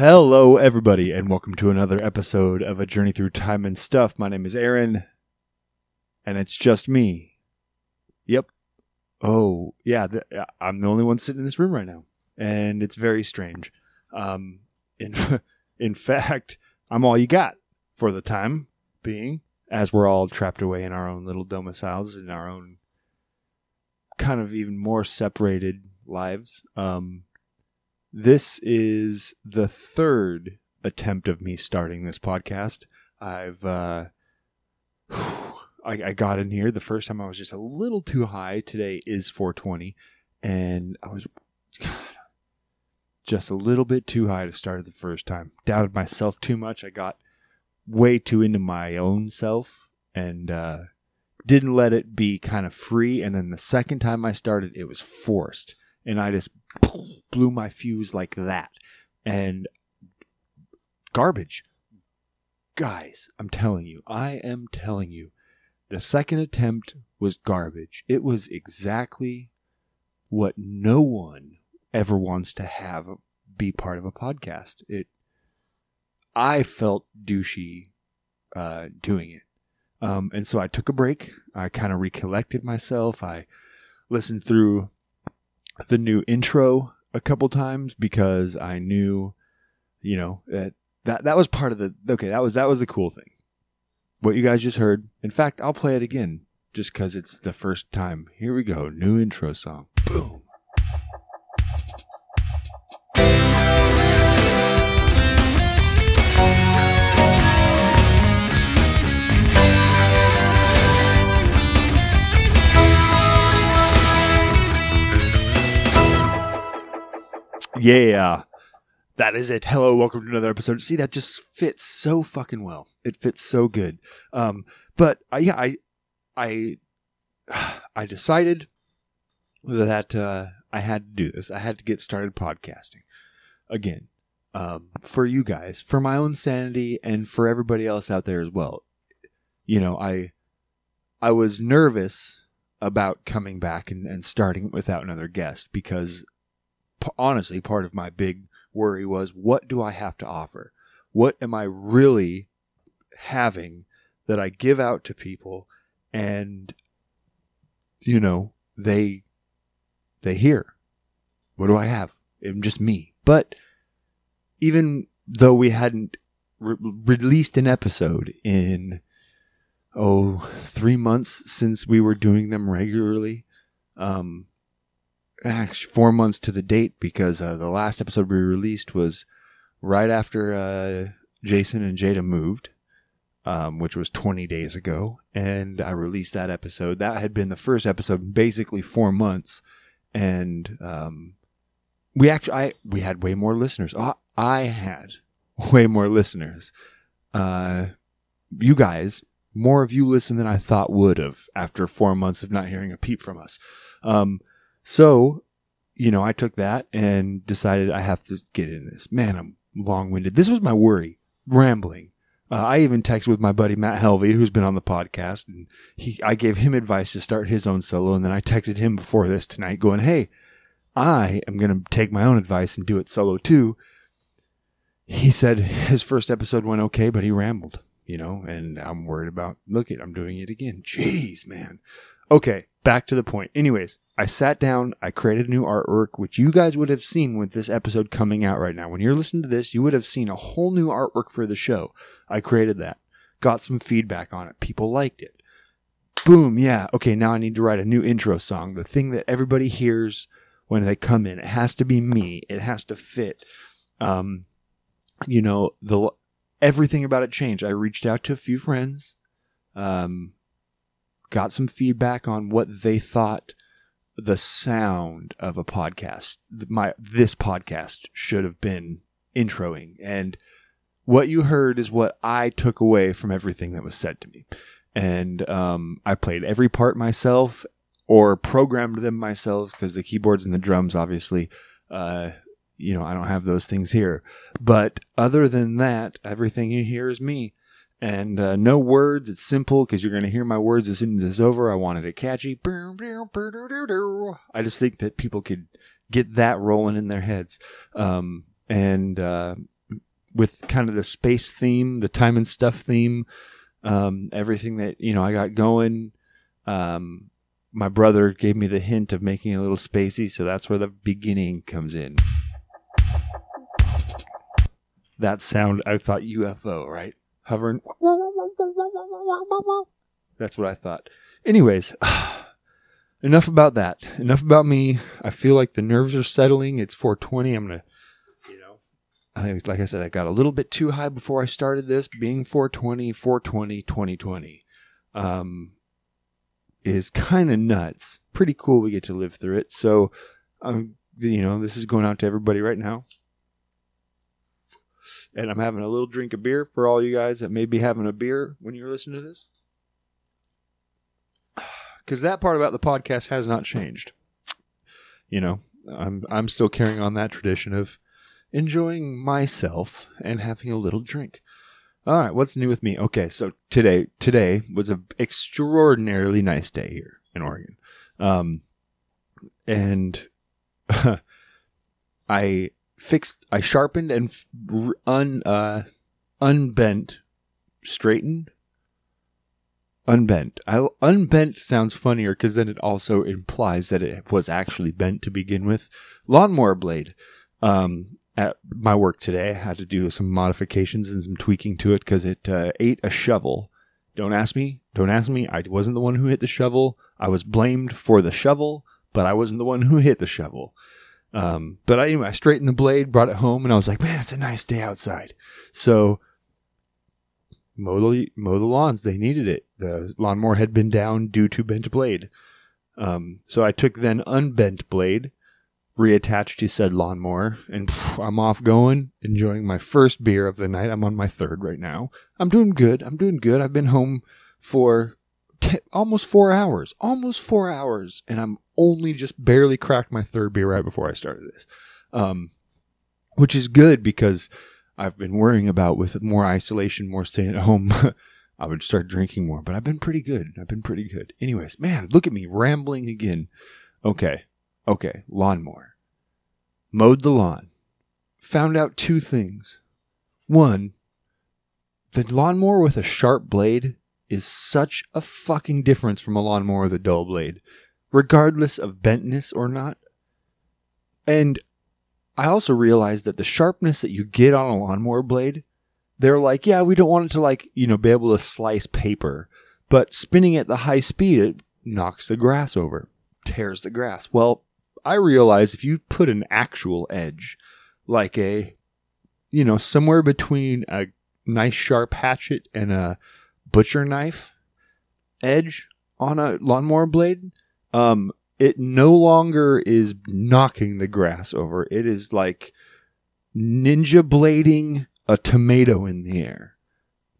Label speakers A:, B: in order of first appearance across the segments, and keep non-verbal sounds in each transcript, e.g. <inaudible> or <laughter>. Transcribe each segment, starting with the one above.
A: Hello, everybody, and welcome to another episode of A Journey Through Time and Stuff. My name is Aaron, and it's just me. Yep. Oh, yeah, th- I'm the only one sitting in this room right now, and it's very strange. Um, in, <laughs> in fact, I'm all you got for the time being, as we're all trapped away in our own little domiciles, in our own kind of even more separated lives. Um, this is the third attempt of me starting this podcast. I've uh, <sighs> I, I got in here the first time I was just a little too high. Today is 420, and I was God, just a little bit too high to start the first time. Doubted myself too much. I got way too into my own self and uh, didn't let it be kind of free. And then the second time I started, it was forced and I just blew my fuse like that. And garbage. Guys, I'm telling you, I am telling you, the second attempt was garbage. It was exactly what no one ever wants to have be part of a podcast. It I felt douchey uh, doing it. Um, and so I took a break. I kind of recollected myself. I listened through the new intro a couple times because I knew, you know, that that that was part of the okay. That was that was the cool thing. What you guys just heard. In fact, I'll play it again just because it's the first time. Here we go. New intro song. Boom. Yeah. That is it. Hello, welcome to another episode. See, that just fits so fucking well. It fits so good. Um, but I, yeah, I, I, <sighs> I decided that uh, I had to do this. I had to get started podcasting again um, for you guys, for my own sanity, and for everybody else out there as well. You know, I, I was nervous about coming back and, and starting without another guest because honestly, part of my big worry was what do I have to offer? What am I really having that I give out to people and, you know, they, they hear? What do I have? I'm just me. But even though we hadn't re- released an episode in, oh, three months since we were doing them regularly, um, actually four months to the date because uh, the last episode we released was right after uh, Jason and Jada moved, um, which was 20 days ago, and I released that episode. That had been the first episode basically four months, and um, we actually I we had way more listeners. Oh, I had <laughs> way more listeners. Uh, you guys, more of you listen than I thought would have after four months of not hearing a peep from us. Um, so, you know, I took that and decided I have to get in this. Man, I'm long winded. This was my worry, rambling. Uh, I even texted with my buddy Matt Helvey, who's been on the podcast, and he I gave him advice to start his own solo, and then I texted him before this tonight, going, "Hey, I am going to take my own advice and do it solo too." He said his first episode went okay, but he rambled, you know, and I'm worried about. Look it, I'm doing it again. Jeez, man. Okay, back to the point. Anyways, I sat down, I created a new artwork, which you guys would have seen with this episode coming out right now. When you're listening to this, you would have seen a whole new artwork for the show. I created that. Got some feedback on it. People liked it. Boom, yeah. Okay, now I need to write a new intro song. The thing that everybody hears when they come in. It has to be me. It has to fit. Um, you know, the everything about it changed. I reached out to a few friends. Um, got some feedback on what they thought the sound of a podcast. My this podcast should have been introing. And what you heard is what I took away from everything that was said to me. And um, I played every part myself or programmed them myself because the keyboards and the drums obviously uh, you know I don't have those things here. But other than that everything you hear is me and uh, no words. It's simple because you're going to hear my words as soon as it's over. I wanted it catchy. I just think that people could get that rolling in their heads. Um, and uh, with kind of the space theme, the time and stuff theme, um, everything that you know I got going. Um, my brother gave me the hint of making a little spacey, so that's where the beginning comes in. That sound, I thought UFO, right? Hovering. That's what I thought. Anyways, <sighs> enough about that. Enough about me. I feel like the nerves are settling. It's 420. I'm gonna, you know, I, like I said, I got a little bit too high before I started this. Being 420, 420, 2020, um, is kind of nuts. Pretty cool. We get to live through it. So, um, you know, this is going out to everybody right now. And I'm having a little drink of beer for all you guys that may be having a beer when you're listening to this <sighs> because that part about the podcast has not changed. You know, I'm I'm still carrying on that tradition of enjoying myself and having a little drink. All right, what's new with me? Okay, so today today was an extraordinarily nice day here in Oregon, um, and <laughs> I fixed, I sharpened and un uh, unbent, straightened unbent. I, unbent sounds funnier because then it also implies that it was actually bent to begin with. Lawnmower blade. Um, at my work today, I had to do some modifications and some tweaking to it because it uh, ate a shovel. Don't ask me. Don't ask me. I wasn't the one who hit the shovel. I was blamed for the shovel, but I wasn't the one who hit the shovel. Um, but I, anyway, I straightened the blade, brought it home, and I was like, man, it's a nice day outside. So mow the, mow the lawns. They needed it. The lawnmower had been down due to bent blade. Um, so I took then unbent blade, reattached to said lawnmower, and phew, I'm off going, enjoying my first beer of the night. I'm on my third right now. I'm doing good. I'm doing good. I've been home for t- almost four hours, almost four hours, and I'm only just barely cracked my third beer right before I started this. Um, which is good because I've been worrying about with more isolation, more staying at home. <laughs> I would start drinking more, but I've been pretty good. I've been pretty good. Anyways, man, look at me rambling again. Okay. Okay. Lawnmower. Mowed the lawn. Found out two things. One, the lawnmower with a sharp blade is such a fucking difference from a lawnmower with a dull blade, regardless of bentness or not. And I also realized that the sharpness that you get on a lawnmower blade, they're like, yeah, we don't want it to like, you know, be able to slice paper, but spinning at the high speed, it knocks the grass over, tears the grass. Well, I realize if you put an actual edge, like a, you know, somewhere between a nice sharp hatchet and a butcher knife edge on a lawnmower blade, um, it no longer is knocking the grass over. It is like ninja blading a tomato in the air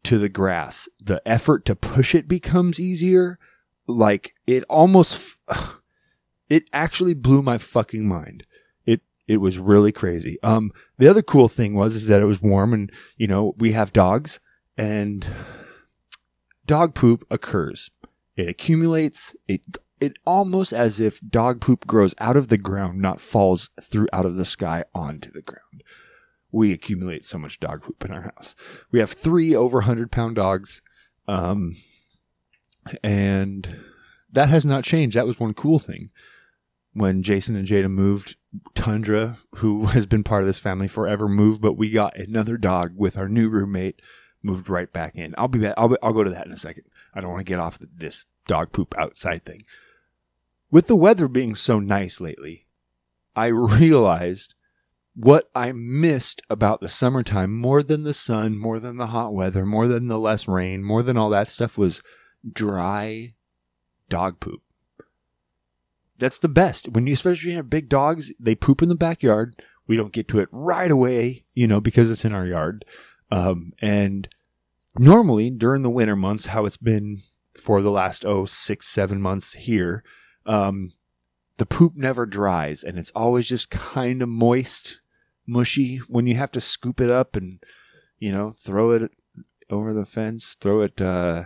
A: to the grass. The effort to push it becomes easier. Like it almost, <sighs> it actually blew my fucking mind. It, it was really crazy. Um, the other cool thing was is that it was warm and, you know, we have dogs and dog poop occurs. It accumulates. It it almost as if dog poop grows out of the ground, not falls through out of the sky onto the ground. We accumulate so much dog poop in our house. We have three over 100 pound dogs. Um, and that has not changed. That was one cool thing. When Jason and Jada moved, Tundra, who <laughs> has been part of this family forever, moved, but we got another dog with our new roommate, moved right back in. I'll be back. I'll, I'll go to that in a second. I don't want to get off this dog poop outside thing. With the weather being so nice lately, I realized what I missed about the summertime more than the sun, more than the hot weather, more than the less rain, more than all that stuff was dry dog poop. That's the best. When you especially have big dogs, they poop in the backyard. We don't get to it right away, you know, because it's in our yard. Um, and normally during the winter months, how it's been for the last oh six seven months here, um, the poop never dries and it's always just kind of moist, mushy when you have to scoop it up and, you know, throw it over the fence, throw it, uh,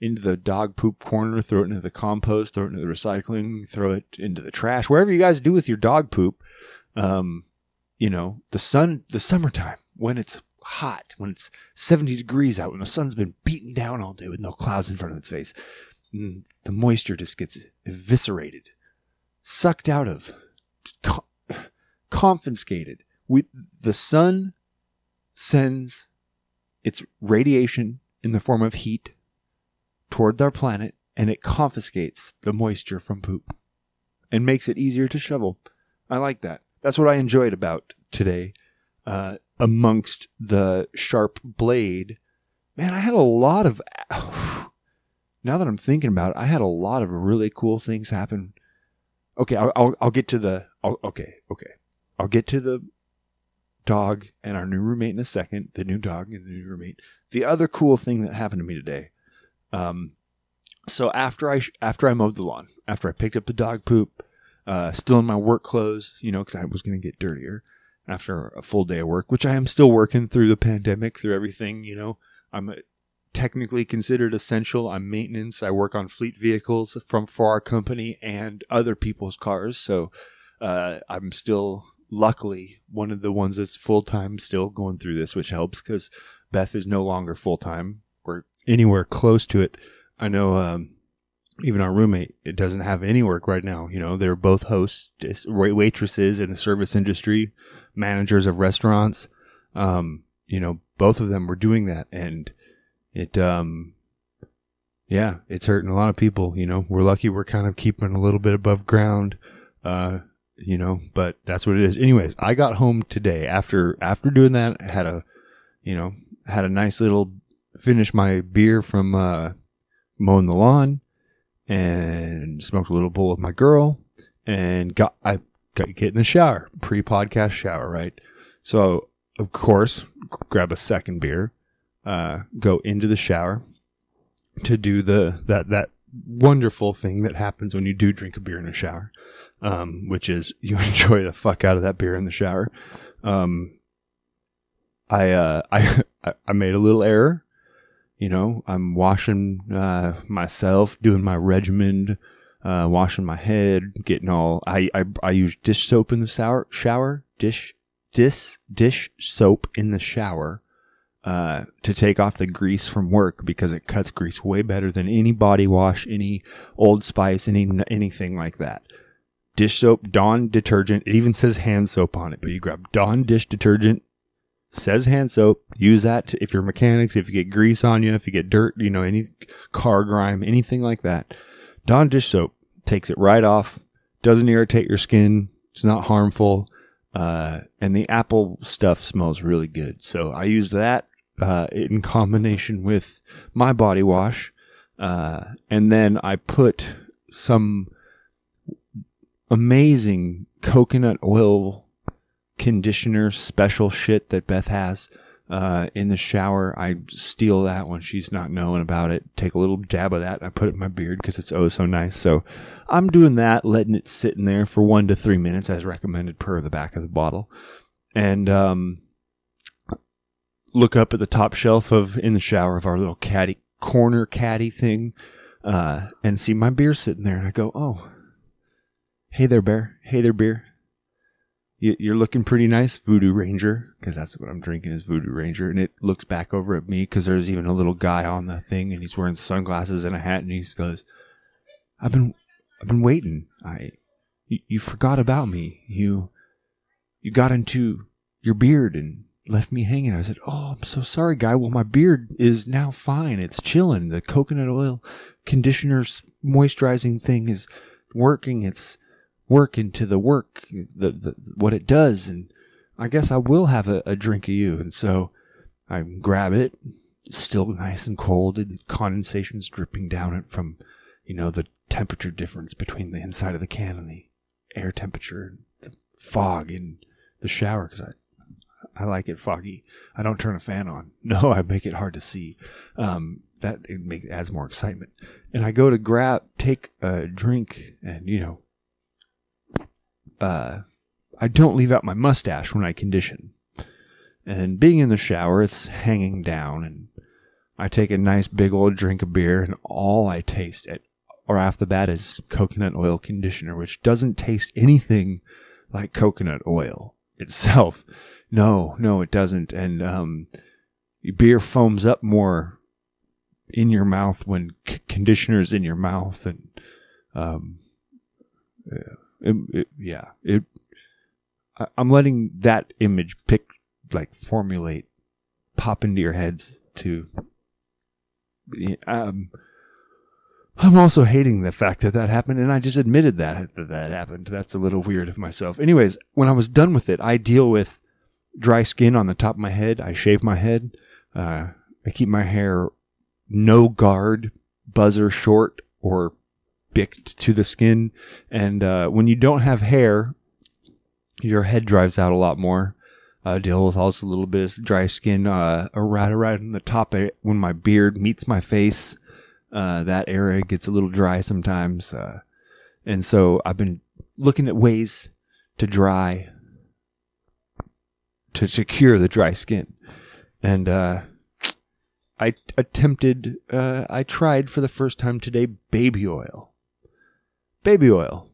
A: into the dog poop corner, throw it into the compost, throw it into the recycling, throw it into the trash, wherever you guys do with your dog poop. Um, you know, the sun, the summertime when it's hot, when it's 70 degrees out, when the sun's been beaten down all day with no clouds in front of its face, the moisture just gets eviscerated, sucked out of, confiscated. We, the sun sends its radiation in the form of heat toward our planet and it confiscates the moisture from poop and makes it easier to shovel. I like that. That's what I enjoyed about today. Uh, amongst the sharp blade, man, I had a lot of. <sighs> Now that I'm thinking about it, I had a lot of really cool things happen. Okay, I'll I'll, I'll get to the. I'll, okay, okay, I'll get to the dog and our new roommate in a second. The new dog and the new roommate. The other cool thing that happened to me today. Um, so after I after I mowed the lawn, after I picked up the dog poop, uh, still in my work clothes, you know, because I was going to get dirtier after a full day of work, which I am still working through the pandemic, through everything. You know, I'm technically considered essential. I'm maintenance. I work on fleet vehicles from for our company and other people's cars, so uh, I'm still luckily one of the ones that's full time still going through this, which helps because Beth is no longer full time or anywhere close to it. I know um, even our roommate it doesn't have any work right now. You know, they're both hosts, waitresses in the service industry, managers of restaurants. Um, you know, both of them were doing that, and it, um, yeah, it's hurting a lot of people. You know, we're lucky we're kind of keeping a little bit above ground. Uh, you know, but that's what it is. Anyways, I got home today after after doing that. I had a, you know, had a nice little finish my beer from uh, mowing the lawn and smoked a little bowl with my girl and got I got get in the shower pre podcast shower right. So of course grab a second beer, uh, go into the shower to do the that that wonderful thing that happens when you do drink a beer in a shower, um, which is <laughs> you enjoy the fuck out of that beer in the shower. Um, I, uh, <laughs> I, I made a little error. You know, I'm washing, uh, myself, doing my regimen, uh, washing my head, getting all, I, I, I use dish soap in the shower, shower, dish, dish, dish soap in the shower uh, to take off the grease from work because it cuts grease way better than any body wash, any Old Spice, any anything like that. Dish soap, Dawn detergent. It even says hand soap on it, but you grab Dawn dish detergent. Says hand soap. Use that to, if you're mechanics. If you get grease on you, if you get dirt, you know any car grime, anything like that. Dawn dish soap takes it right off. Doesn't irritate your skin. It's not harmful. Uh, and the apple stuff smells really good. So I use that uh, in combination with my body wash. Uh, and then I put some amazing coconut oil conditioner special shit that Beth has uh, in the shower. I steal that when she's not knowing about it. Take a little dab of that and I put it in my beard because it's oh so nice. So I'm doing that, letting it sit in there for one to three minutes as recommended per the back of the bottle. And um, look up at the top shelf of in the shower of our little caddy corner caddy thing, uh, and see my beer sitting there, and I go, "Oh, hey there, bear. Hey there, beer. You, are looking pretty nice, Voodoo Ranger, because that's what I'm drinking is Voodoo Ranger." And it looks back over at me because there's even a little guy on the thing, and he's wearing sunglasses and a hat, and he goes, "I've been, I've been waiting. I, you, you forgot about me. You, you got into your beard and." Left me hanging. I said, Oh, I'm so sorry, guy. Well, my beard is now fine. It's chilling. The coconut oil conditioner's moisturizing thing is working. It's working to the work, the, the what it does. And I guess I will have a, a drink of you. And so I grab it, still nice and cold, and condensation's dripping down it from, you know, the temperature difference between the inside of the can and the air temperature, the fog in the shower. Cause I, I like it foggy. I don't turn a fan on. <laughs> No, I make it hard to see. Um, that it make, adds more excitement. And I go to grab, take a drink, and you know, uh, I don't leave out my mustache when I condition. And being in the shower, it's hanging down, and I take a nice big old drink of beer, and all I taste it, or off the bat, is coconut oil conditioner, which doesn't taste anything like coconut oil itself. <laughs> No, no, it doesn't. And um, beer foams up more in your mouth when c- conditioners in your mouth, and um, yeah, it, it, yeah, it. I, I'm letting that image pick, like, formulate, pop into your heads to. Um, I'm also hating the fact that that happened, and I just admitted that that, that happened. That's a little weird of myself. Anyways, when I was done with it, I deal with dry skin on the top of my head. I shave my head. Uh, I keep my hair no guard, buzzer short, or bicked to the skin. And uh, when you don't have hair, your head drives out a lot more. Uh, deal with also a little bit of dry skin uh, right around the top when my beard meets my face. Uh, that area gets a little dry sometimes. Uh, and so I've been looking at ways to dry, to, to cure the dry skin. And, uh, I attempted, uh, I tried for the first time today baby oil. Baby oil.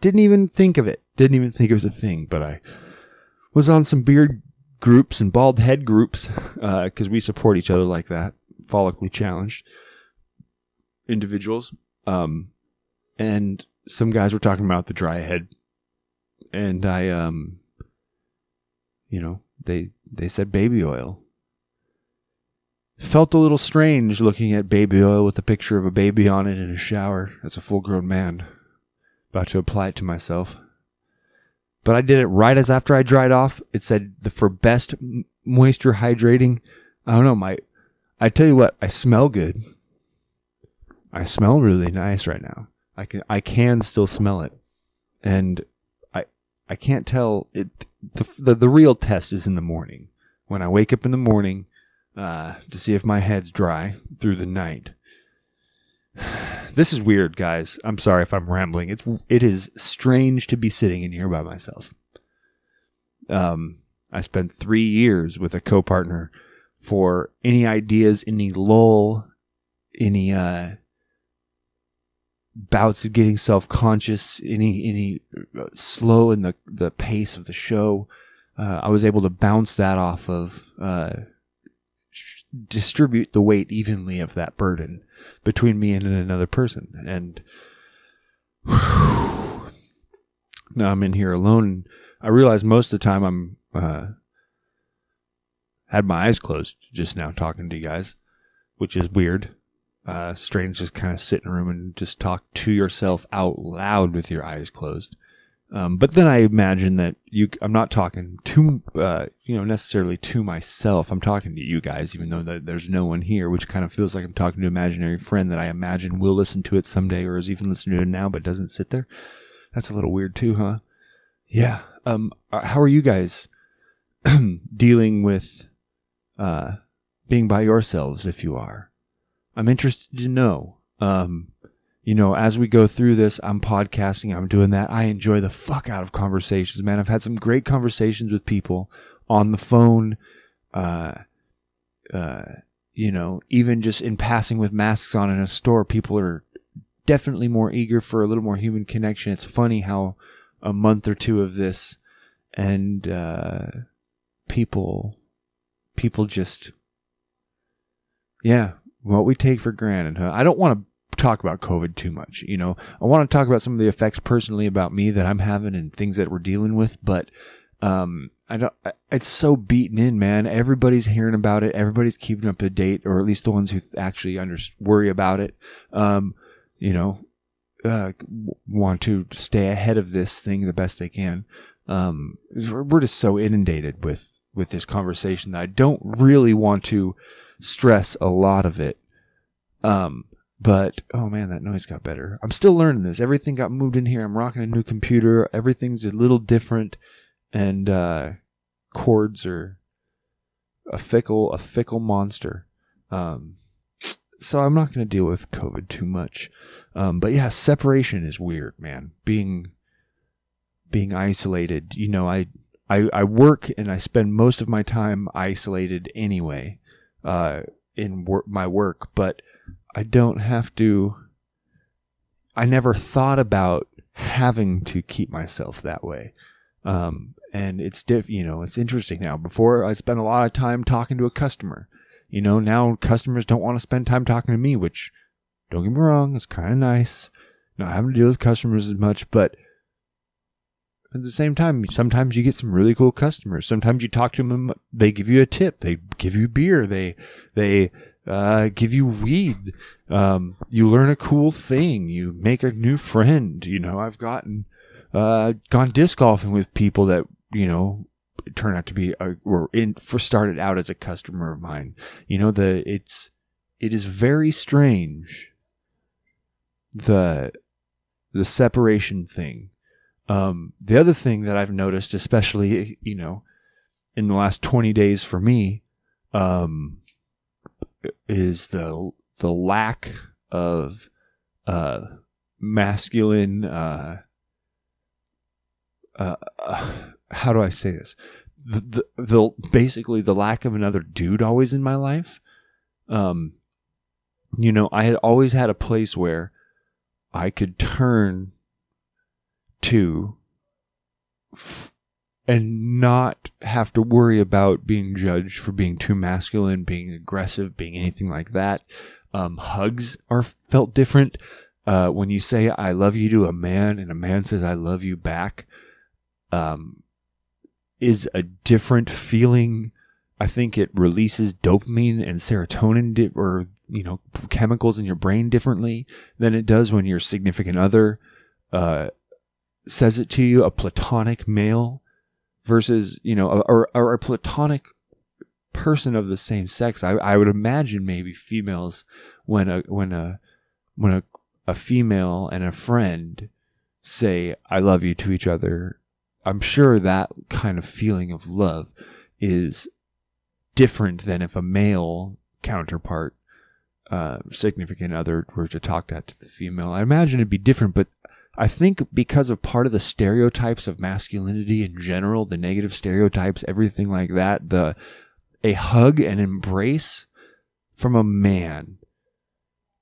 A: Didn't even think of it. Didn't even think it was a thing, but I was on some beard groups and bald head groups, uh, cause we support each other like that. Follically challenged individuals. Um, and some guys were talking about the dry head. And I, um, you know, they, they said baby oil. Felt a little strange looking at baby oil with a picture of a baby on it in a shower as a full grown man. About to apply it to myself. But I did it right as after I dried off. It said the for best moisture hydrating. I don't know, my, I tell you what, I smell good. I smell really nice right now. I can I can still smell it, and I I can't tell it. The the, the real test is in the morning when I wake up in the morning uh, to see if my head's dry through the night. <sighs> This is weird, guys. I'm sorry if I'm rambling. It's it is strange to be sitting in here by myself. Um, I spent three years with a co-partner for any ideas, any lull, any uh bouts of getting self-conscious, any any uh, slow in the the pace of the show, uh, I was able to bounce that off of, uh, distribute the weight evenly of that burden between me and another person, and whew, now I'm in here alone. I realize most of the time I'm uh, had my eyes closed just now talking to you guys, which is weird uh, strange just kind of sit in a room and just talk to yourself out loud with your eyes closed. Um, but then I imagine that you, I'm not talking to, uh, you know, necessarily to myself. I'm talking to you guys, even though there's no one here, which kind of feels like I'm talking to an imaginary friend that I imagine will listen to it someday or is even listening to it now, but doesn't sit there. That's a little weird too, huh? Yeah. Um, uh, how are you guys <clears throat> dealing with, uh, being by yourselves if you are? I'm interested to know. Um, you know, as we go through this, I'm podcasting, I'm doing that. I enjoy the fuck out of conversations, man. I've had some great conversations with people on the phone, uh, uh, you know, even just in passing with masks on in a store, people are definitely more eager for a little more human connection. It's funny how a month or two of this and, uh, people, people just, yeah, what we take for granted. Huh? I don't want to talk about COVID too much. You know, I want to talk about some of the effects personally about me that I'm having and things that we're dealing with, but, um, I don't, it's so beaten in, man. Everybody's hearing about it. Everybody's keeping up to date, or at least the ones who actually under, worry about it. Um, you know, uh, want to stay ahead of this thing the best they can. Um, we're just so inundated with, with this conversation that I don't really want to, stress a lot of it. Um, but oh man, that noise got better. I'm still learning this. Everything got moved in here. I'm rocking a new computer. Everything's a little different, and uh, cords are a fickle, a fickle monster. Um, so I'm not going to deal with COVID too much. Um, but yeah, separation is weird, man. Being being isolated. You know, I I I work and I spend most of my time isolated anyway uh, in wor- my work, but I don't have to. I never thought about having to keep myself that way. Um, and it's diff, you know, it's interesting now. Before I spent a lot of time talking to a customer, you know, now customers don't want to spend time talking to me, which don't get me wrong, it's kind of nice not having to deal with customers as much, but at the same time, sometimes you get some really cool customers. Sometimes you talk to them, they give you a tip, they give you beer, they, they, uh, give you weed. Um, you learn a cool thing. You make a new friend. You know, I've gotten, uh, gone disc golfing with people that, you know, turn out to be, a, were in, for started out as a customer of mine. You know, the, it's, it is very strange. The, the separation thing. Um, the other thing that I've noticed, especially, you know, in the last 20 days for me, um, is the the lack of uh, masculine. Uh, uh, how do I say this? The, the, the basically the lack of another dude always in my life. Um, you know, I had always had a place where I could turn to f- and not have to worry about being judged for being too masculine, being aggressive, being anything like that. Um, hugs are felt different. Uh, when you say I love you to a man and a man says I love you back, um, is a different feeling. I think it releases dopamine and serotonin di- or, you know, chemicals in your brain differently than it does when your significant other, uh, says it to you, a platonic male versus you know or, or a platonic person of the same sex. I, I would imagine maybe females when a when a when a a female and a friend say I love you to each other, I'm sure that kind of feeling of love is different than if a male counterpart uh, significant other were to talk that to the female. I imagine it'd be different, but I think because of part of the stereotypes of masculinity in general, the negative stereotypes, everything like that, the a hug and embrace from a man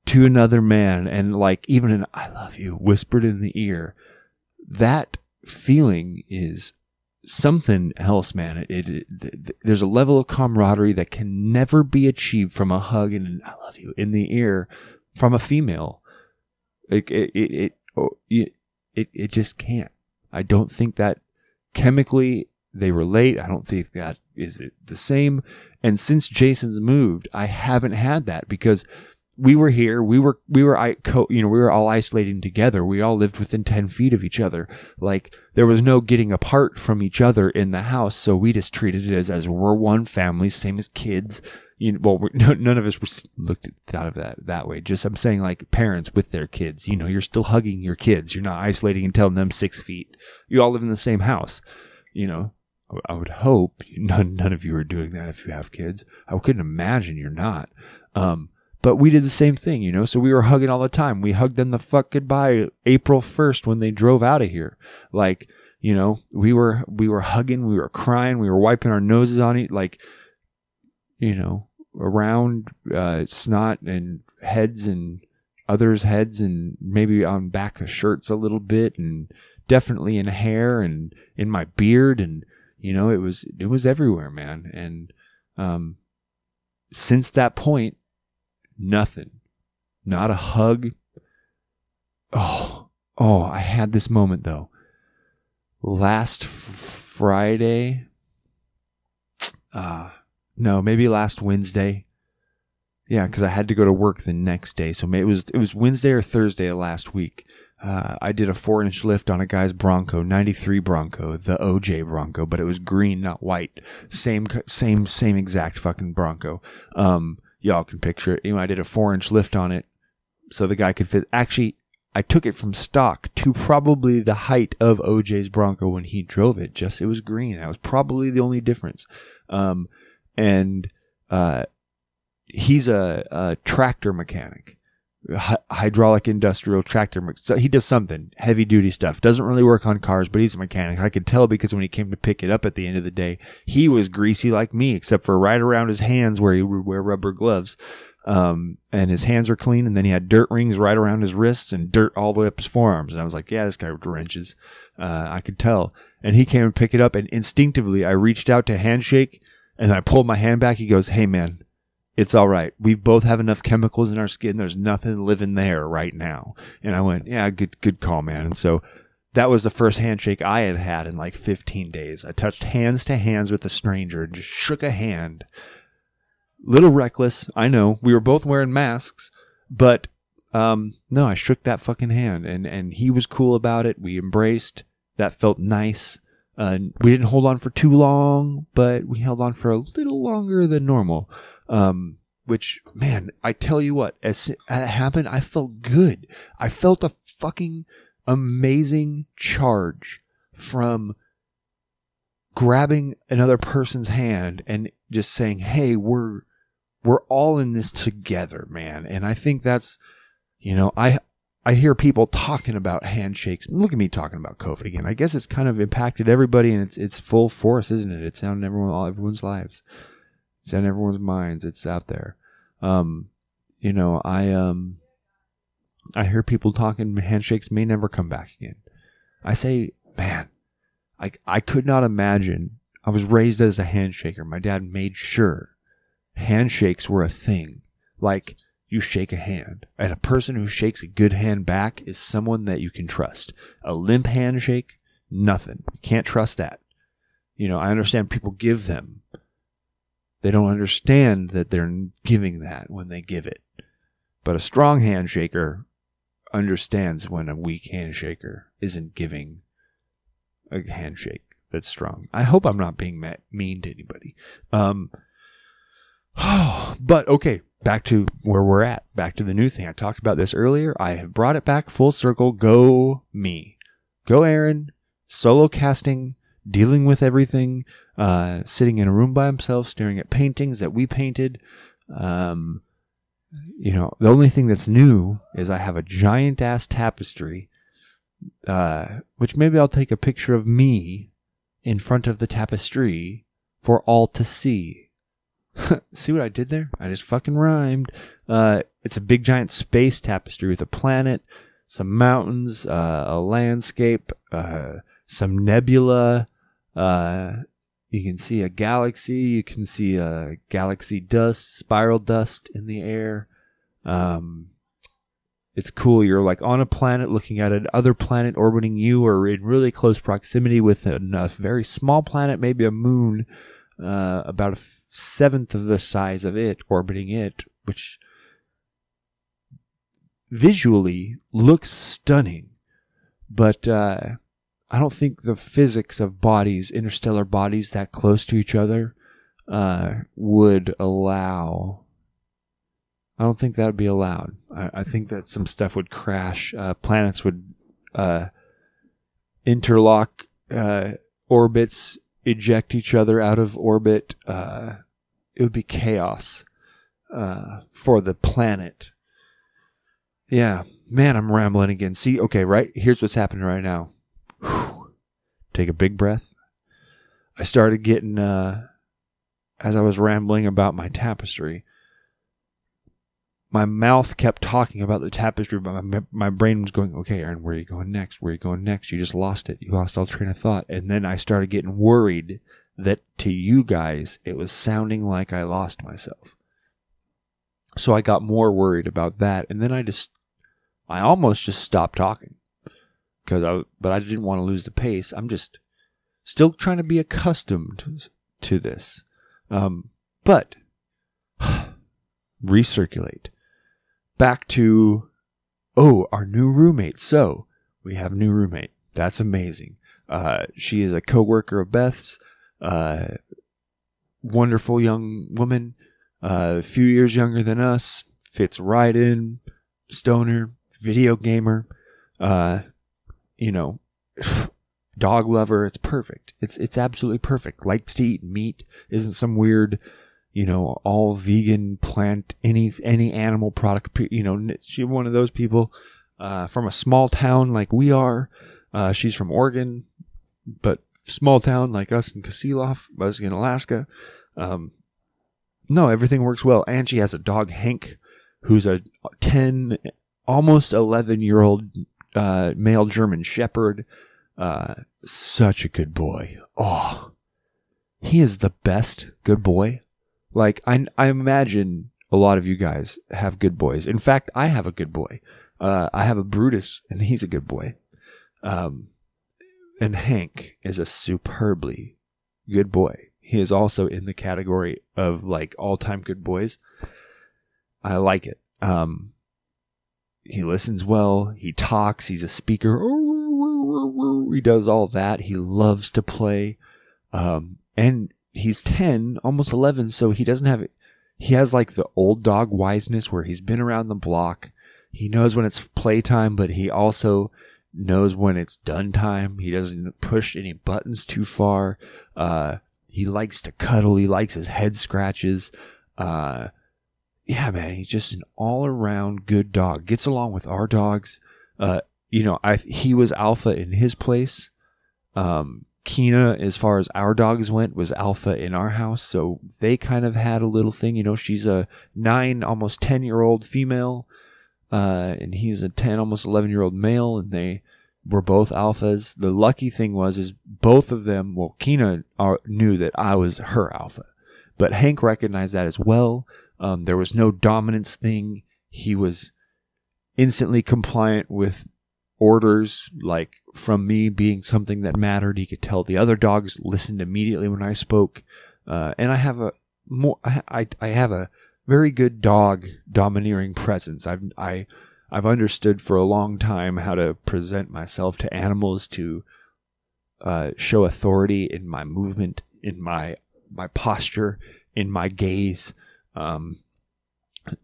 A: to another man and like even an I love you whispered in the ear, that feeling is something else, man. It, it, it, there's a level of camaraderie that can never be achieved from a hug and an I love you in the ear from a female. It, it, it, oh, it, it just can't. I don't think that chemically they relate. I don't think that is the same. And since Jason's moved, I haven't had that because we were here. We were, we were, I, you know, we were all isolating together. We all lived within 10 feet of each other. Like there was no getting apart from each other in the house. So we just treated it as, as we're one family, same as kids you know, well, <laughs> no, none of us were looked at thought of that that way. Just I'm saying, like parents with their kids. You know, you're still hugging your kids. You're not isolating and telling them six feet. You all live in the same house. You know, I would hope <laughs> none none of you are doing that if you have kids. I couldn't imagine you're not. Um, but we did the same thing, you know. So we were hugging all the time. We hugged them the fuck goodbye April first when they drove out of here. Like, you know, we were we were hugging, we were crying, we were wiping our noses on it, like, you know, around uh, snot and heads and others' heads and maybe on back of shirts a little bit and definitely in hair and in my beard and you know it was it was everywhere man. And um since that point nothing. Not a hug. Oh oh i had this moment though. Last friday uh no, maybe last Wednesday. Yeah, because I had to go to work the next day, so it was it was Wednesday or Thursday of last week. Uh, I did a four inch lift on a guy's Bronco, 93 Bronco, the OJ Bronco, but it was green, not white. Same, same, same exact fucking Bronco. Um, y'all can picture it. Know, I did a four inch lift on it so the guy could fit. Actually, I took it from stock to probably the height of OJ's Bronco when he drove it. Just, it was green. That was probably the only difference. Um, and uh, he's a, a, tractor mechanic, hydraulic industrial tractor. Me- so he does something heavy duty stuff. Doesn't really work on cars, but he's a mechanic. I could tell because when he came to pick it up at the end of the day, he was greasy like me, except for right around his hands where he would wear rubber gloves. Um, and his hands were clean, and then he had dirt rings right around his wrists and dirt all the way up his forearms. And I was like, yeah, this guy wrenches. Uh, I could tell. and he came and picked it up, and instinctively I reached out to handshake, and I pulled my hand back. He goes, "Hey man, it's all right. We both have enough chemicals in our skin. There's nothing living there right now." And I went, "Yeah, good good call, man." And so that was the first handshake I had had in like 15 days. I touched hands to hands with a stranger and just shook a hand. Little reckless, I know. We were both wearing masks, but um, no, I shook that fucking hand, and and he was cool about it. We embraced. That felt nice. Uh, we didn't hold on for too long, but we held on for a little longer than normal. Um, which, man, I tell you what, as it happened, I felt good. I felt a fucking amazing charge from grabbing another person's hand and just saying, "Hey, we're we're all in this together, man." And I think that's, you know, I I hear people talking about handshakes. Look at me talking about COVID again. I guess it's kind of impacted everybody, and it's it's full force, isn't it? It's on everyone, all everyone's lives. It's in everyone's minds. It's out there. Um, you know, I um, I hear people talking handshakes may never come back again. I say, man, I I could not imagine. I was raised as a handshaker. My dad made sure handshakes were a thing. Like you shake a hand. And a person who shakes a good hand back is someone that you can trust. A limp handshake, nothing. You can't trust that. You know, I understand people give them. They don't understand that they're giving that when they give it. But a strong handshaker understands when a weak handshaker isn't giving a handshake that's strong. I hope I'm not being mean to anybody. Um, <sighs> but okay, back to where we're at, back to the new thing. I talked about this earlier. I have brought it back full circle. Go me. Go Aaron. Solo casting, dealing with everything, uh, sitting in a room by himself, staring at paintings that we painted. Um, you know, the only thing that's new is I have a giant ass tapestry, uh, which maybe I'll take a picture of me in front of the tapestry for all to see. <laughs> See what I did there? I just fucking rhymed. Uh, it's a big giant space tapestry with a planet, some mountains, uh, a landscape, uh, some nebula. Uh, you can see a galaxy. You can see a galaxy dust, spiral dust in the air. Um, it's cool. You're like on a planet looking at another planet orbiting you or in really close proximity with a, a very small planet, maybe a moon uh, about a seventh of the size of it orbiting it, which visually looks stunning. But uh, I don't think the physics of bodies, interstellar bodies that close to each other, uh, would allow. I don't think that would be allowed. I, I, think that some stuff would crash. Uh, planets would uh, interlock uh, orbits eject each other out of orbit. Uh, it would be chaos uh, for the planet. Yeah, man, I'm rambling again. See, okay, right here's what's happening right now. Whew. Take a big breath. I started getting, uh, as I was rambling about my tapestry, my mouth kept talking about the tapestry, but my, my brain was going, okay, Aaron, where are you going next? Where are you going next? You just lost it. You lost all train of thought. And then I started getting worried that to you guys, it was sounding like I lost myself. So I got more worried about that. And then I just, I almost just stopped talking because I, but I didn't want to lose the pace. I'm just still trying to be accustomed to this. Um, but <sighs> recirculate back to, oh, our new roommate. So we have a new roommate. That's amazing. Uh, she is a coworker of Beth's. Uh, wonderful young woman, uh, a few years younger than us, fits right in, stoner, video gamer, uh, you know, <sighs> dog lover. It's perfect. It's it's absolutely perfect. Likes to eat meat. Isn't some weird you know, all vegan, plant, any any animal product. You know, she's one of those people uh, from a small town like we are. Uh, she's from Oregon, but small town like us in Kasilof, us in Alaska. Um, no, everything works well, and she has a dog, Hank, who's a ten, almost eleven year old uh, male German Shepherd. Uh, such a good boy. Oh, he is the best good boy. Like I, I imagine a lot of you guys have good boys. In fact, I have a good boy. Uh, I have a Brutus, and he's a good boy. Um, and Hank is a superbly good boy. He is also in the category of like all time good boys. I like it. Um, he listens well. He talks. He's a speaker. He does all that. He loves to play. Um, and he's 10, almost 11. So he doesn't have, he has like the old dog wiseness where he's been around the block. He knows when it's playtime, but he also knows when it's done time. He doesn't push any buttons too far. Uh, he likes to cuddle. He likes his head scratches. Uh, yeah, man, he's just an all around good dog. Gets along with our dogs. Uh, you know, I he was alpha in his place. Um, Kina, as far as our dogs went, was alpha in our house. So they kind of had a little thing. You know, she's a nine, almost 10 year old female. Uh, and he's a 10, almost 11 year old male. And they were both alphas. The lucky thing was, is both of them, well, Kina are, knew that I was her alpha, but Hank recognized that as well. Um, there was no dominance thing. He was instantly compliant with orders, like from me being something that mattered. He could tell the other dogs listened immediately when I spoke. Uh, and I have a more, I, I, have a very good dog domineering presence. I've, I, I've understood for a long time how to present myself to animals to uh, show authority in my movement, in my my posture, in my gaze. Um,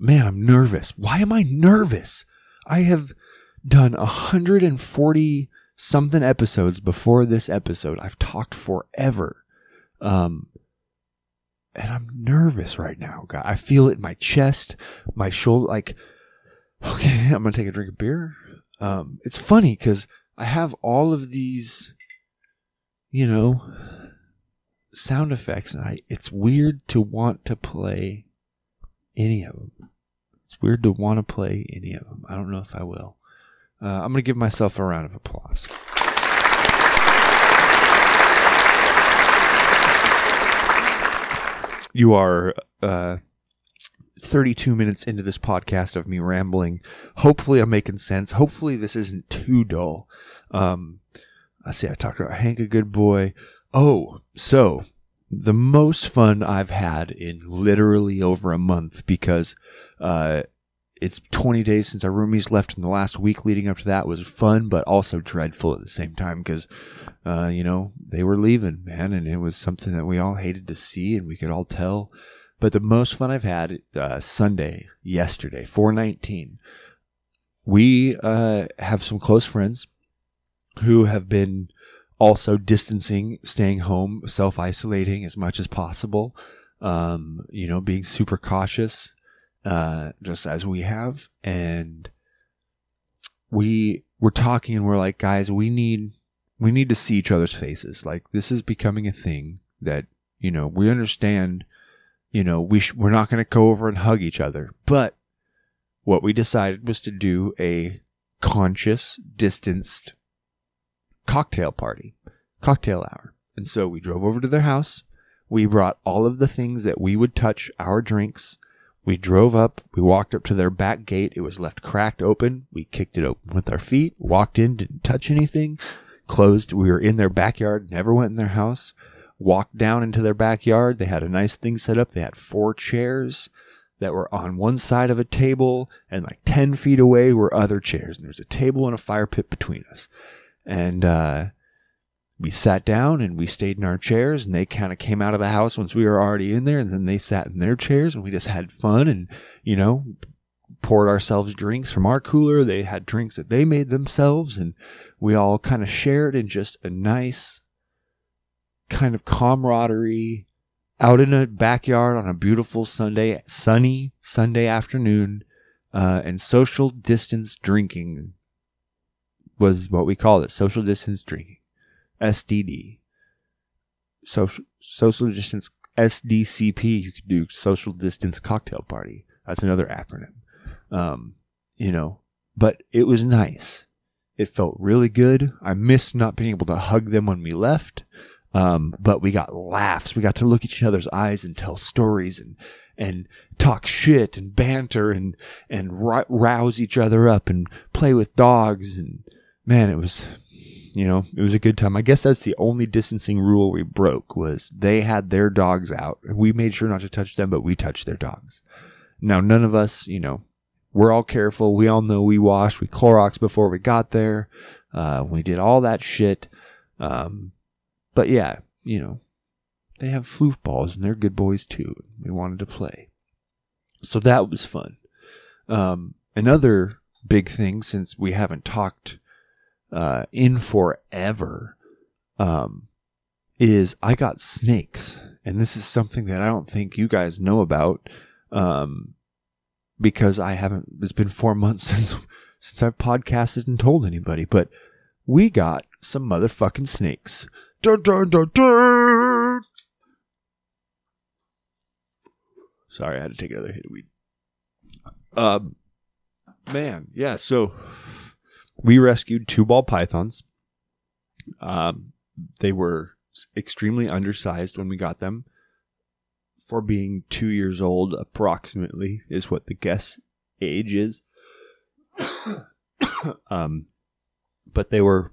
A: man, I'm nervous. Why am I nervous? I have done 140 something episodes before this episode. I've talked forever. Um, and I'm nervous right now. God, I feel it in my chest, my shoulder, like, okay, <laughs> I'm to take a drink of beer. Um, it's funny because I have all of these, you know, sound effects and I, it's weird to want to play any of them. It's weird to want to play any of them. I don't know if I will. Uh, I'm going to give myself a round of applause. You are uh, 32 minutes into this podcast of me rambling. Hopefully, I'm making sense. Hopefully, this isn't too dull. Um, I see I talked about Hank, a good boy. Oh, so the most fun I've had in literally over a month because uh, it's 20 days since our roomies left, and the last week leading up to that was fun, but also dreadful at the same time because, uh, you know, they were leaving, man, and it was something that we all hated to see, and we could all tell. But the most fun I've had uh, Sunday, yesterday, 419. We uh, have some close friends who have been also distancing, staying home, self isolating as much as possible. Um, you know, being super cautious, uh, just as we have. And we were talking and we're like, guys, we need, we need to see each other's faces. Like this is becoming a thing that, you know, we understand, you know, we sh- we're not going to go over and hug each other, but what we decided was to do a conscious, distanced cocktail party, cocktail hour. And so we drove over to their house. We brought all of the things that we would touch our drinks. We drove up. We walked up to their back gate. It was left cracked open. We kicked it open with our feet, walked in, didn't touch anything, closed. We were in their backyard, never went in their house. Walked down into their backyard. They had a nice thing set up. They had four chairs that were on one side of a table, and like 10 feet away were other chairs. And there was a table and a fire pit between us. And, uh, we sat down and we stayed in our chairs and they kind of came out of the house once we were already in there and then they sat in their chairs and we just had fun and you know poured ourselves drinks from our cooler. They had drinks that they made themselves and we all kind of shared in just a nice kind of camaraderie out in a backyard on a beautiful sunday sunny sunday afternoon. Uh, and social distance drinking was what we called it social distance drinking SDD, social social distance SDCP. You could do social distance cocktail party. That's another acronym. Um, you know, but it was nice. It felt really good. I missed not being able to hug them when we left. Um, but we got laughs. We got to look each other's eyes and tell stories and, and talk shit and banter and, and rouse each other up and play with dogs. And man, it was, you know, it was a good time. I guess that's the only distancing rule we broke was they had their dogs out. We made sure not to touch them, but we touched their dogs. Now, none of us, you know, we're all careful. We all know we washed, we Clorox before we got there. Uh, we did all that shit. Um, but yeah, you know, they have floof balls and they're good boys too. We wanted to play. So that was fun. Um, another big thing since we haven't talked, uh, in forever, um, is I got snakes. And this is something that I don't think you guys know about. Um, because I haven't, it's been four months <laughs> since, since I've podcasted and told anybody, but we got some motherfucking snakes. Dun, dun, dun. Sorry, I had to take another hit of weed. Um, man, yeah. So we rescued two ball pythons. Um, they were extremely undersized when we got them. For being two years old, approximately, is what the guess age is. <coughs> um, but they were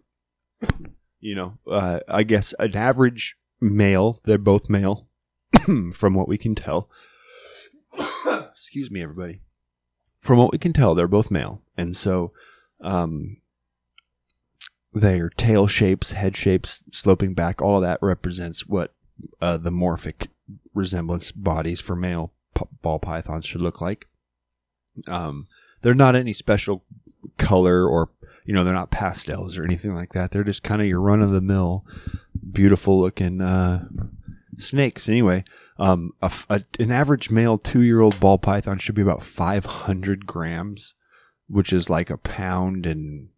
A: you know, uh, I guess an average male. They're both male, <coughs> from what we can tell. <coughs> Excuse me, everybody. From what we can tell, they're both male, and so um, their tail shapes, head shapes, sloping back, all that represents what uh, the morphic resemblance bodies for male p- ball pythons should look like. Um, they're not any special color or you know, they're not pastels or anything like that. They're just kind of your run of the mill, beautiful looking uh, snakes. Anyway, um, a, a, an average male two year old ball python should be about 500 grams, which is like a pound and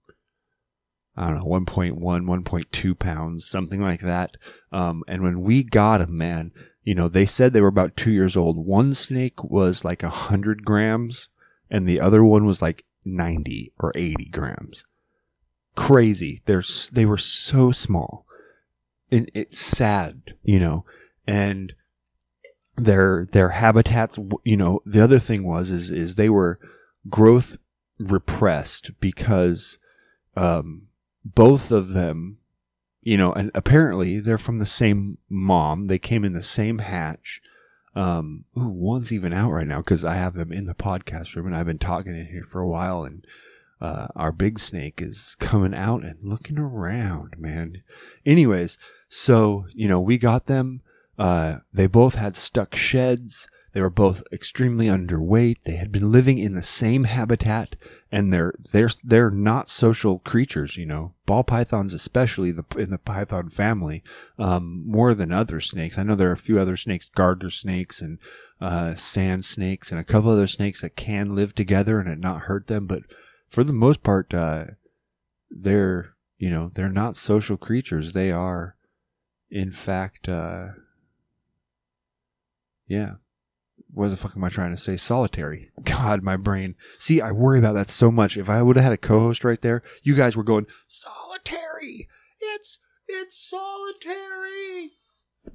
A: I don't know, 1.1, 1.2 pounds, something like that. Um, and when we got them, man, you know, they said they were about two years old. One snake was like a hundred grams and the other one was like 90 or 80 grams crazy. They're they were so small, and it's sad, you know. And their their habitats, you know. The other thing was is is they were growth repressed because um, both of them, you know, and apparently they're from the same mom. They came in the same hatch. Um, ooh, one's even out right now because I have them in the podcast room and I've been talking in here for a while and uh, our big snake is coming out and looking around, man. Anyways, so, you know, we got them. Uh, they both had stuck sheds. They were both extremely underweight. They had been living in the same habitat and they're, they're, they're not social creatures, you know, ball pythons, especially the, in the python family, um, more than other snakes. I know there are a few other snakes, garter snakes and, uh, sand snakes and a couple other snakes that can live together and it not hurt them, but for the most part, uh, they're you know they're not social creatures. They are, in fact, uh, yeah. What the fuck am I trying to say? Solitary. <laughs> God, my brain. See, I worry about that so much. If I would have had a co-host right there, you guys were going solitary. It's it's solitary.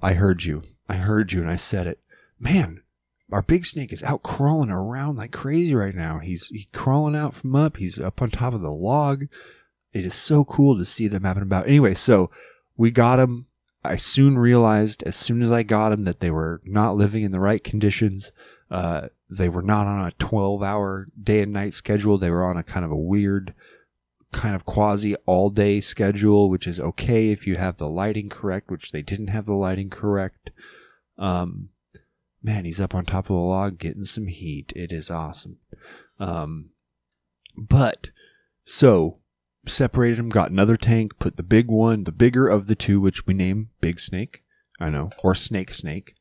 A: I heard you. I heard you, and I said it. Man, our big snake is out crawling around like crazy right now. He's he crawling out from up. He's up on top of the log. It is so cool to see them having about. Anyway, so we got him. I soon realized, as soon as I got him, that they were not living in the right conditions. Uh, they were not on a 12 hour day and night schedule. They were on a kind of a weird, kind of quasi all day schedule, which is okay if you have the lighting correct, which they didn't have the lighting correct. Um, man, he's up on top of the log getting some heat. It is awesome. Um, but so separated him, got another tank, put the big one, the bigger of the two, which we name Big Snake. I know, or Snake Snake.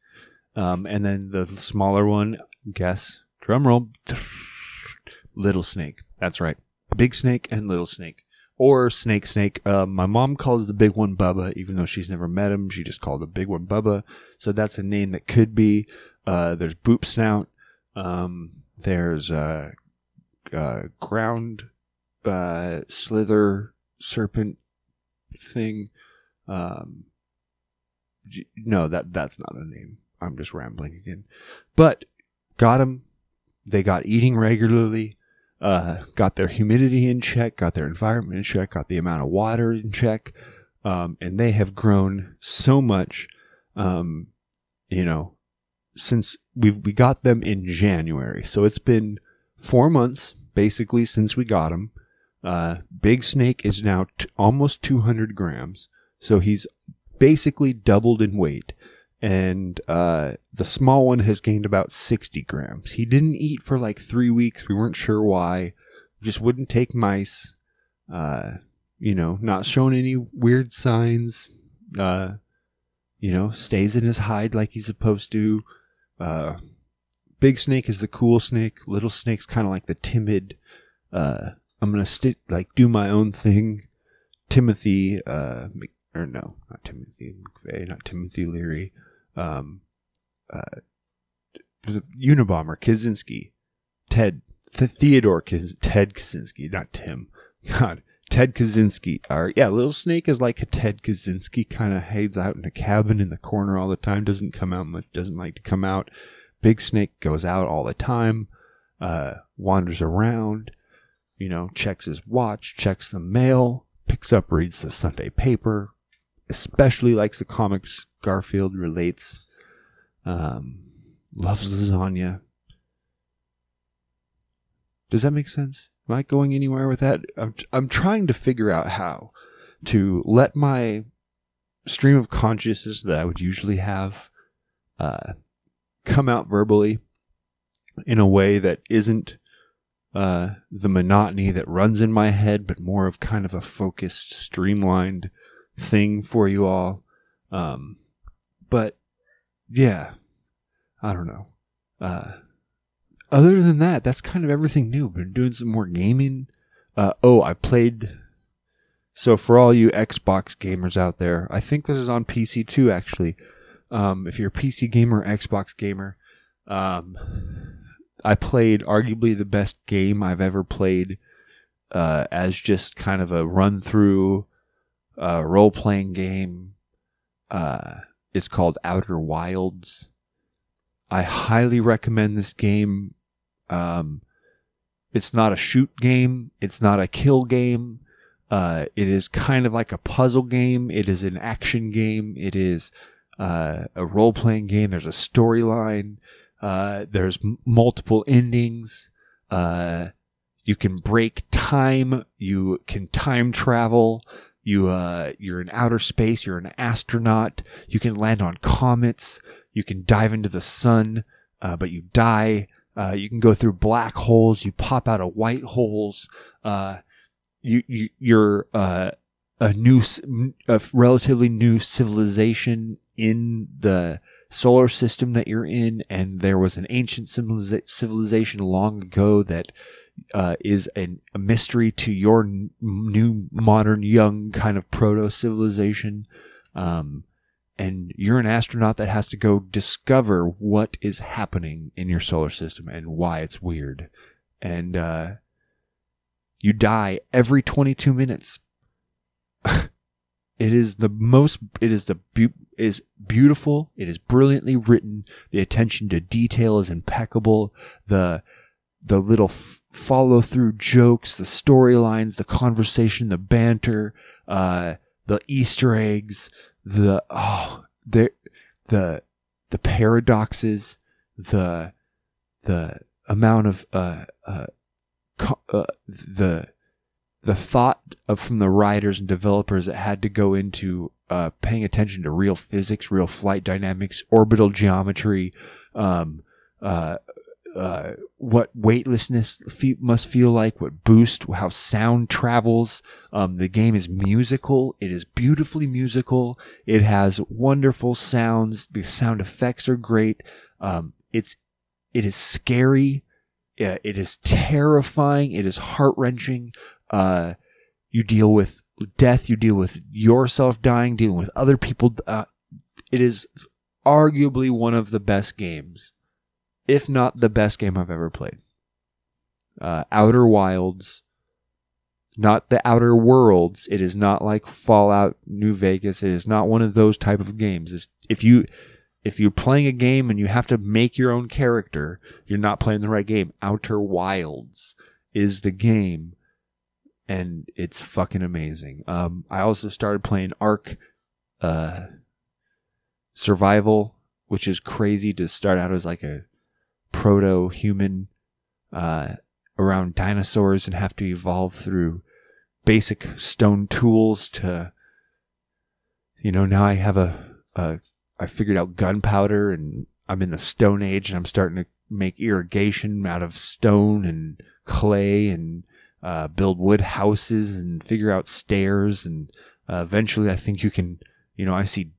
A: Um, and then the smaller one, guess, drum roll, <sniffs> Little Snake. That's right. Big Snake and Little Snake. Or Snake Snake. Uh, my mom calls the big one Bubba, even though she's never met him. She just called the big one Bubba. So that's a name that could be. Uh, there's Boop Snout. Um, there's uh, uh, Ground uh, Slither serpent thing. Um, no, that that's not a name. I'm just rambling again. But got them. They got eating regularly. Uh, got their humidity in check. Got their environment in check. Got the amount of water in check. Um, and they have grown so much. Um, you know, since we we got them in January, so it's been four months basically since we got him. Uh, Big Snake is now t- almost 200 grams, so he's basically doubled in weight. And uh, the small one has gained about 60 grams. He didn't eat for like three weeks. We weren't sure why. Just wouldn't take mice. Uh, you know, not showing any weird signs. Uh, you know, stays in his hide like he's supposed to. Uh, big snake is the cool snake. Little snake's kind of like the timid. Uh, I'm gonna like do my own thing. Timothy, uh, or no, not Timothy McVeigh, not Timothy Leary. Um, uh, Unabomber Kaczynski, Ted, Th- Theodore Kaz- Ted Kaczynski, not Tim. <laughs> God, Ted Kaczynski. Or yeah, Little Snake is like a Ted Kaczynski, kind of hides out in a cabin in the corner all the time. Doesn't come out much. Doesn't like to come out. Big Snake goes out all the time. Uh, wanders around. You know, checks his watch, checks the mail, picks up, reads the Sunday paper. Especially likes the comics Garfield relates. Um, loves lasagna. Does that make sense? Am I going anywhere with that? I'm, I'm trying to figure out how to let my stream of consciousness that I would usually have uh, come out verbally in a way that isn't uh, the monotony that runs in my head, but more of kind of a focused, streamlined thing for you all. Um, but yeah, I don't know. Uh, other than that, that's kind of everything new. Been doing some more gaming. Uh, oh, I played. So for all you Xbox gamers out there, I think this is on PC too. Actually, um, if you're a PC gamer, Xbox gamer, um, I played arguably the best game I've ever played uh, as just kind of a run through uh, role playing game. Uh, it's called Outer Wilds. I highly recommend this game um, it's not a shoot game. It's not a kill game. Uh, it is kind of like a puzzle game. It is an action game. It is uh, a role playing game. There's a storyline. Uh, there's multiple endings. Uh, you can break time. You can time travel. You uh, you're in outer space. You're an astronaut. You can land on comets. You can dive into the sun, uh, but you die. Uh, you can go through black holes. You pop out of white holes. Uh, you, you, you're, uh, a new, a relatively new civilization in the solar system that you're in. And there was an ancient civilization long ago that, uh, is an, a mystery to your n- new modern young kind of proto civilization. Um, and you're an astronaut that has to go discover what is happening in your solar system and why it's weird. And uh, you die every 22 minutes. <laughs> it is the most. It is the is beautiful. It is brilliantly written. The attention to detail is impeccable. The the little f- follow through jokes, the storylines, the conversation, the banter, uh, the Easter eggs, the oh the the the paradoxes, the the amount of uh, uh, uh, the the thought of from the writers and developers that had to go into uh, paying attention to real physics, real flight dynamics, orbital geometry, um, uh, uh, what weightlessness fe- must feel like, what boost, how sound travels. Um, the game is musical. It is beautifully musical. It has wonderful sounds. The sound effects are great. Um, it's, it is scary. It is terrifying. It is heart wrenching. Uh, you deal with death. You deal with yourself dying, dealing with other people. Uh, it is arguably one of the best games if not the best game I've ever played. Uh, Outer Wilds. not the Outer Worlds. It is not like Fallout New Vegas. It is not one of those type of games. It's, if you if you're playing a game and you have to make your own character, you're not playing the right game. Outer Wilds is the game, and it's fucking amazing. Um, I also started playing Ark uh, Survival, which is crazy to start out as like a proto human uh, around dinosaurs and have to evolve through basic stone tools to, you know, now I have a, a I figured out gunpowder and I'm in the Stone Age and I'm starting to make irrigation out of stone and clay and uh, build wood houses and figure out stairs. And uh, eventually, I think you can, you know, I see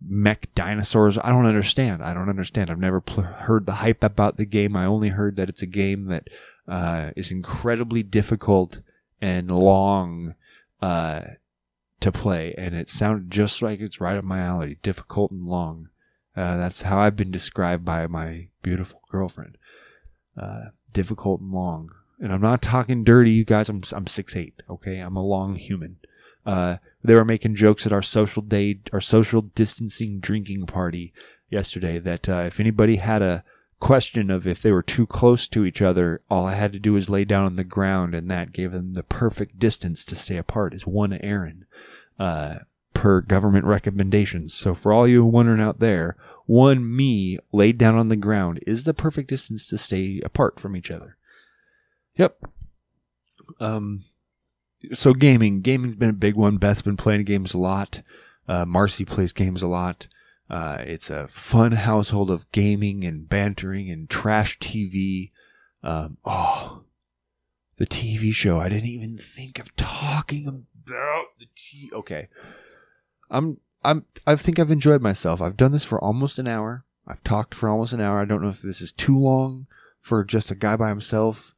A: mech dinosaurs. I don't understand. I don't understand. I've never pl- heard the hype about the game. I only heard that it's a game that uh, is incredibly difficult and long uh, to play, and it sounded just like it's right up my alley. Difficult and long. Uh, that's how I've been described by my beautiful girlfriend. Uh, difficult and long. And I'm not talking dirty, you guys. I'm I'm six eight. Okay, I'm a long human. Uh, they were making jokes at our social day, our social distancing drinking party yesterday. That uh, if anybody had a question of if they were too close to each other, all I had to do was lay down on the ground, and that gave them the perfect distance to stay apart. Is one Aaron, uh, per government recommendations. So for all you wondering out there, one me laid down on the ground is the perfect distance to stay apart from each other. Yep. Um. So gaming, gaming's been a big one. Beth's been playing games a lot. Uh, Marcy plays games a lot. Uh, it's a fun household of gaming and bantering and trash TV. Um, oh, the TV show. I didn't even think of talking about the T. Okay, I'm I'm I think I've enjoyed myself. I've done this for almost an hour. I've talked for almost an hour. I don't know if this is too long for just a guy by himself.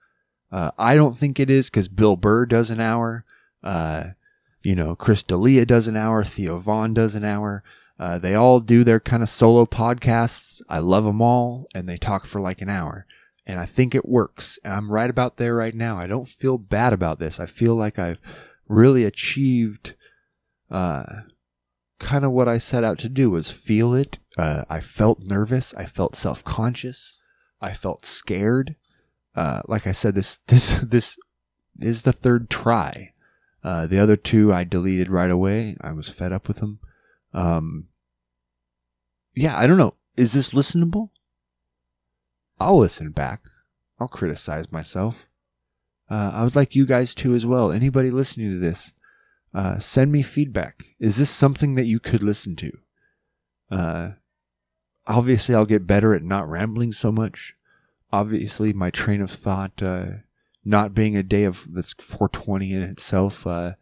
A: Uh, I don't think it is because Bill Burr does an hour. Uh, you know, Chris D'Elia does an hour. Theo Von does an hour. Uh, they all do their kind of solo podcasts. I love them all, and they talk for like an hour. And I think it works. And I'm right about there right now. I don't feel bad about this. I feel like I've really achieved uh, kind of what I set out to do was feel it. Uh, I felt nervous. I felt self conscious. I felt scared. Uh, like I said, this <laughs> this this is the third try. Uh, the other two I deleted right away. I was fed up with them. Um, yeah, I don't know. Is this listenable? I'll listen back. I'll criticize myself. Uh, I would like you guys to as well. Anybody listening to this, uh, send me feedback. Is this something that you could listen to? Uh, obviously, I'll get better at not rambling so much. Obviously, my train of thought, uh, not being a day of that's 420 in itself, uh,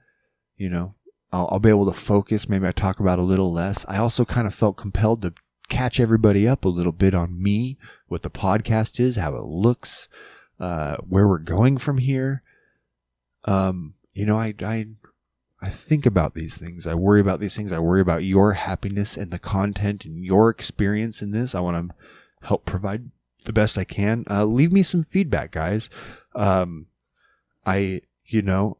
A: you know, I'll, I'll be able to focus. Maybe I talk about a little less. I also kind of felt compelled to catch everybody up a little bit on me, what the podcast is, how it looks, uh, where we're going from here. Um, you know, I, I, I think about these things. I worry about these things. I worry about your happiness and the content and your experience in this. I want to help provide the best I can. Uh, leave me some feedback, guys. Um, I, you know,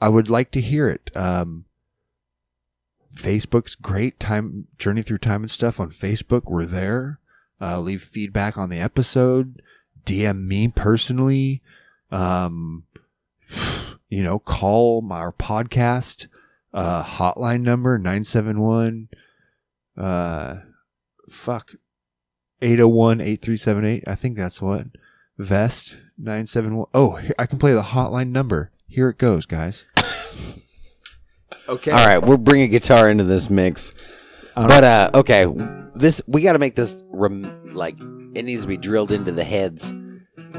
A: I would like to hear it. Um, Facebook's great. Time Journey Through Time and stuff on Facebook. We're there. Uh, leave feedback on the episode. DM me personally. Um, <sighs> you know, call our podcast uh, hotline number 971 uh fuck 801-8378 i think that's what vest 971 oh i can play the hotline number here it goes, guys. <laughs>
B: okay. All right, we'll bring a guitar into this mix. But uh, okay, this we got to make this rem- like it needs to be drilled into the heads.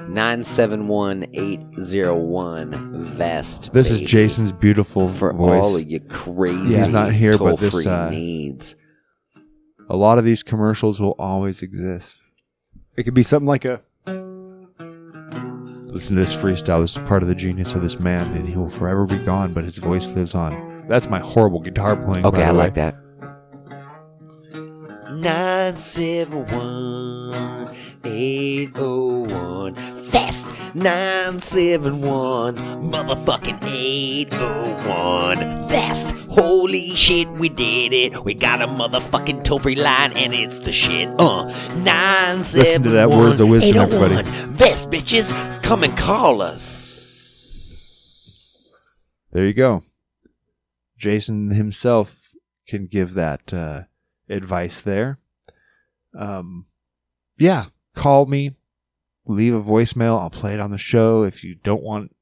B: Nine seven one eight zero one vest.
A: This is Jason's beautiful
B: for
A: voice.
B: all of you crazy.
A: He's not here, but this uh,
B: needs.
A: A lot of these commercials will always exist. It could be something like a Listen to this freestyle. This is part of the genius of this man, and he will forever be gone, but his voice lives on. That's my horrible guitar playing.
B: Okay, I
A: way.
B: like that. 971 801 Vest 971 motherfucking 801. Vest. Holy shit, we did it. We got a motherfucking toll free line and it's the shit. Uh, 971
A: Listen to that words of wisdom, everybody.
B: 801. Vest bitches, come and call us.
A: There you go. Jason himself can give that uh, advice there. Um, yeah, call me, leave a voicemail. I'll play it on the show. If you don't want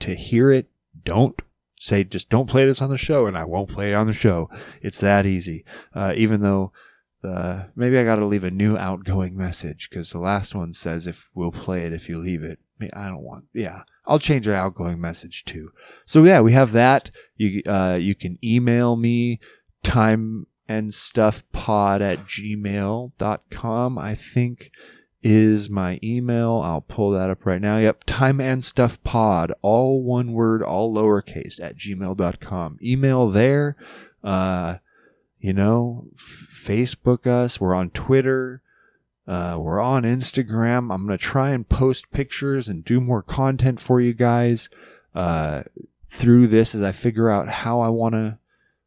A: to hear it, don't say just don't play this on the show, and I won't play it on the show. It's that easy. Uh, even though the maybe I got to leave a new outgoing message because the last one says if we'll play it if you leave it. I, mean, I don't want. Yeah, I'll change our outgoing message too. So yeah, we have that. You uh, you can email me time and stuff pod at gmail.com. I think is my email. I'll pull that up right now. Yep. Time and stuff pod, all one word, all lowercase at gmail.com. Email there. Uh, you know, Facebook us. We're on Twitter. Uh, we're on Instagram. I'm going to try and post pictures and do more content for you guys, uh, through this as I figure out how I want to,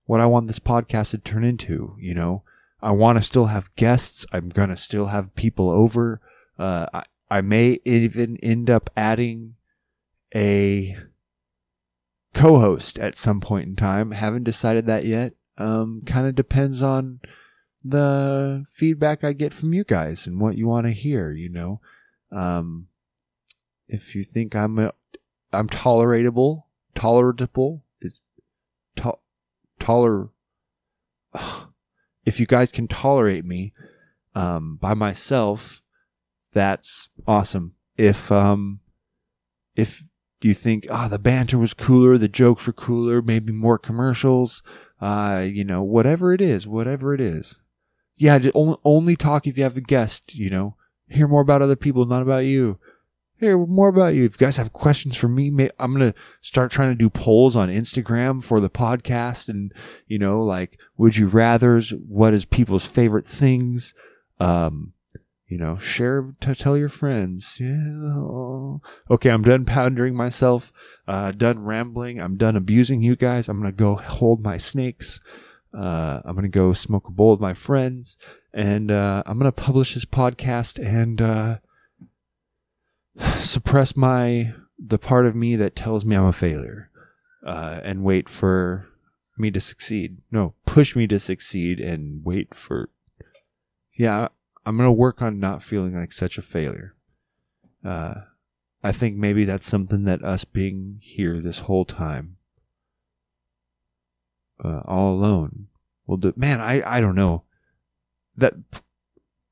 A: what I want this podcast to turn into. You know, I want to still have guests. I'm going to still have people over. Uh, I, I may even end up adding a co-host at some point in time. Haven't decided that yet. Um, kind of depends on the feedback I get from you guys and what you want to hear, you know. Um, if you think I'm a, I'm tolerable, tolerable, it's to- toler. <sighs> If you guys can tolerate me, um, by myself, that's awesome. If um, if you think, ah, the banter was cooler, the jokes were cooler, maybe more commercials, uh, you know, whatever it is, whatever it is. Yeah, only, only talk if you have a guest, you know. Hear more about other people, not about you. Hear more about you. If you guys have questions for me, I'm going to start trying to do polls on Instagram for the podcast and, you know, like, would you rathers? What is people's favorite things? Um, you know, share to tell your friends. Yeah. Okay, I'm done pounding myself. Uh, done rambling. I'm done abusing you guys. I'm gonna go hold my snakes. Uh, I'm gonna go smoke a bowl with my friends, and uh, I'm gonna publish this podcast and uh, suppress my the part of me that tells me I'm a failure, uh, and wait for me to succeed. No, push me to succeed and wait for. Yeah, I'm gonna work on not feeling like such a failure. Uh, I think maybe that's something that us being here this whole time, uh, all alone, will do. Man, I I don't know. That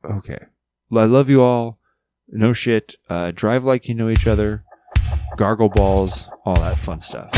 A: okay. I love you all. No shit. Uh, drive like you know each other. Gargle balls. All that fun stuff.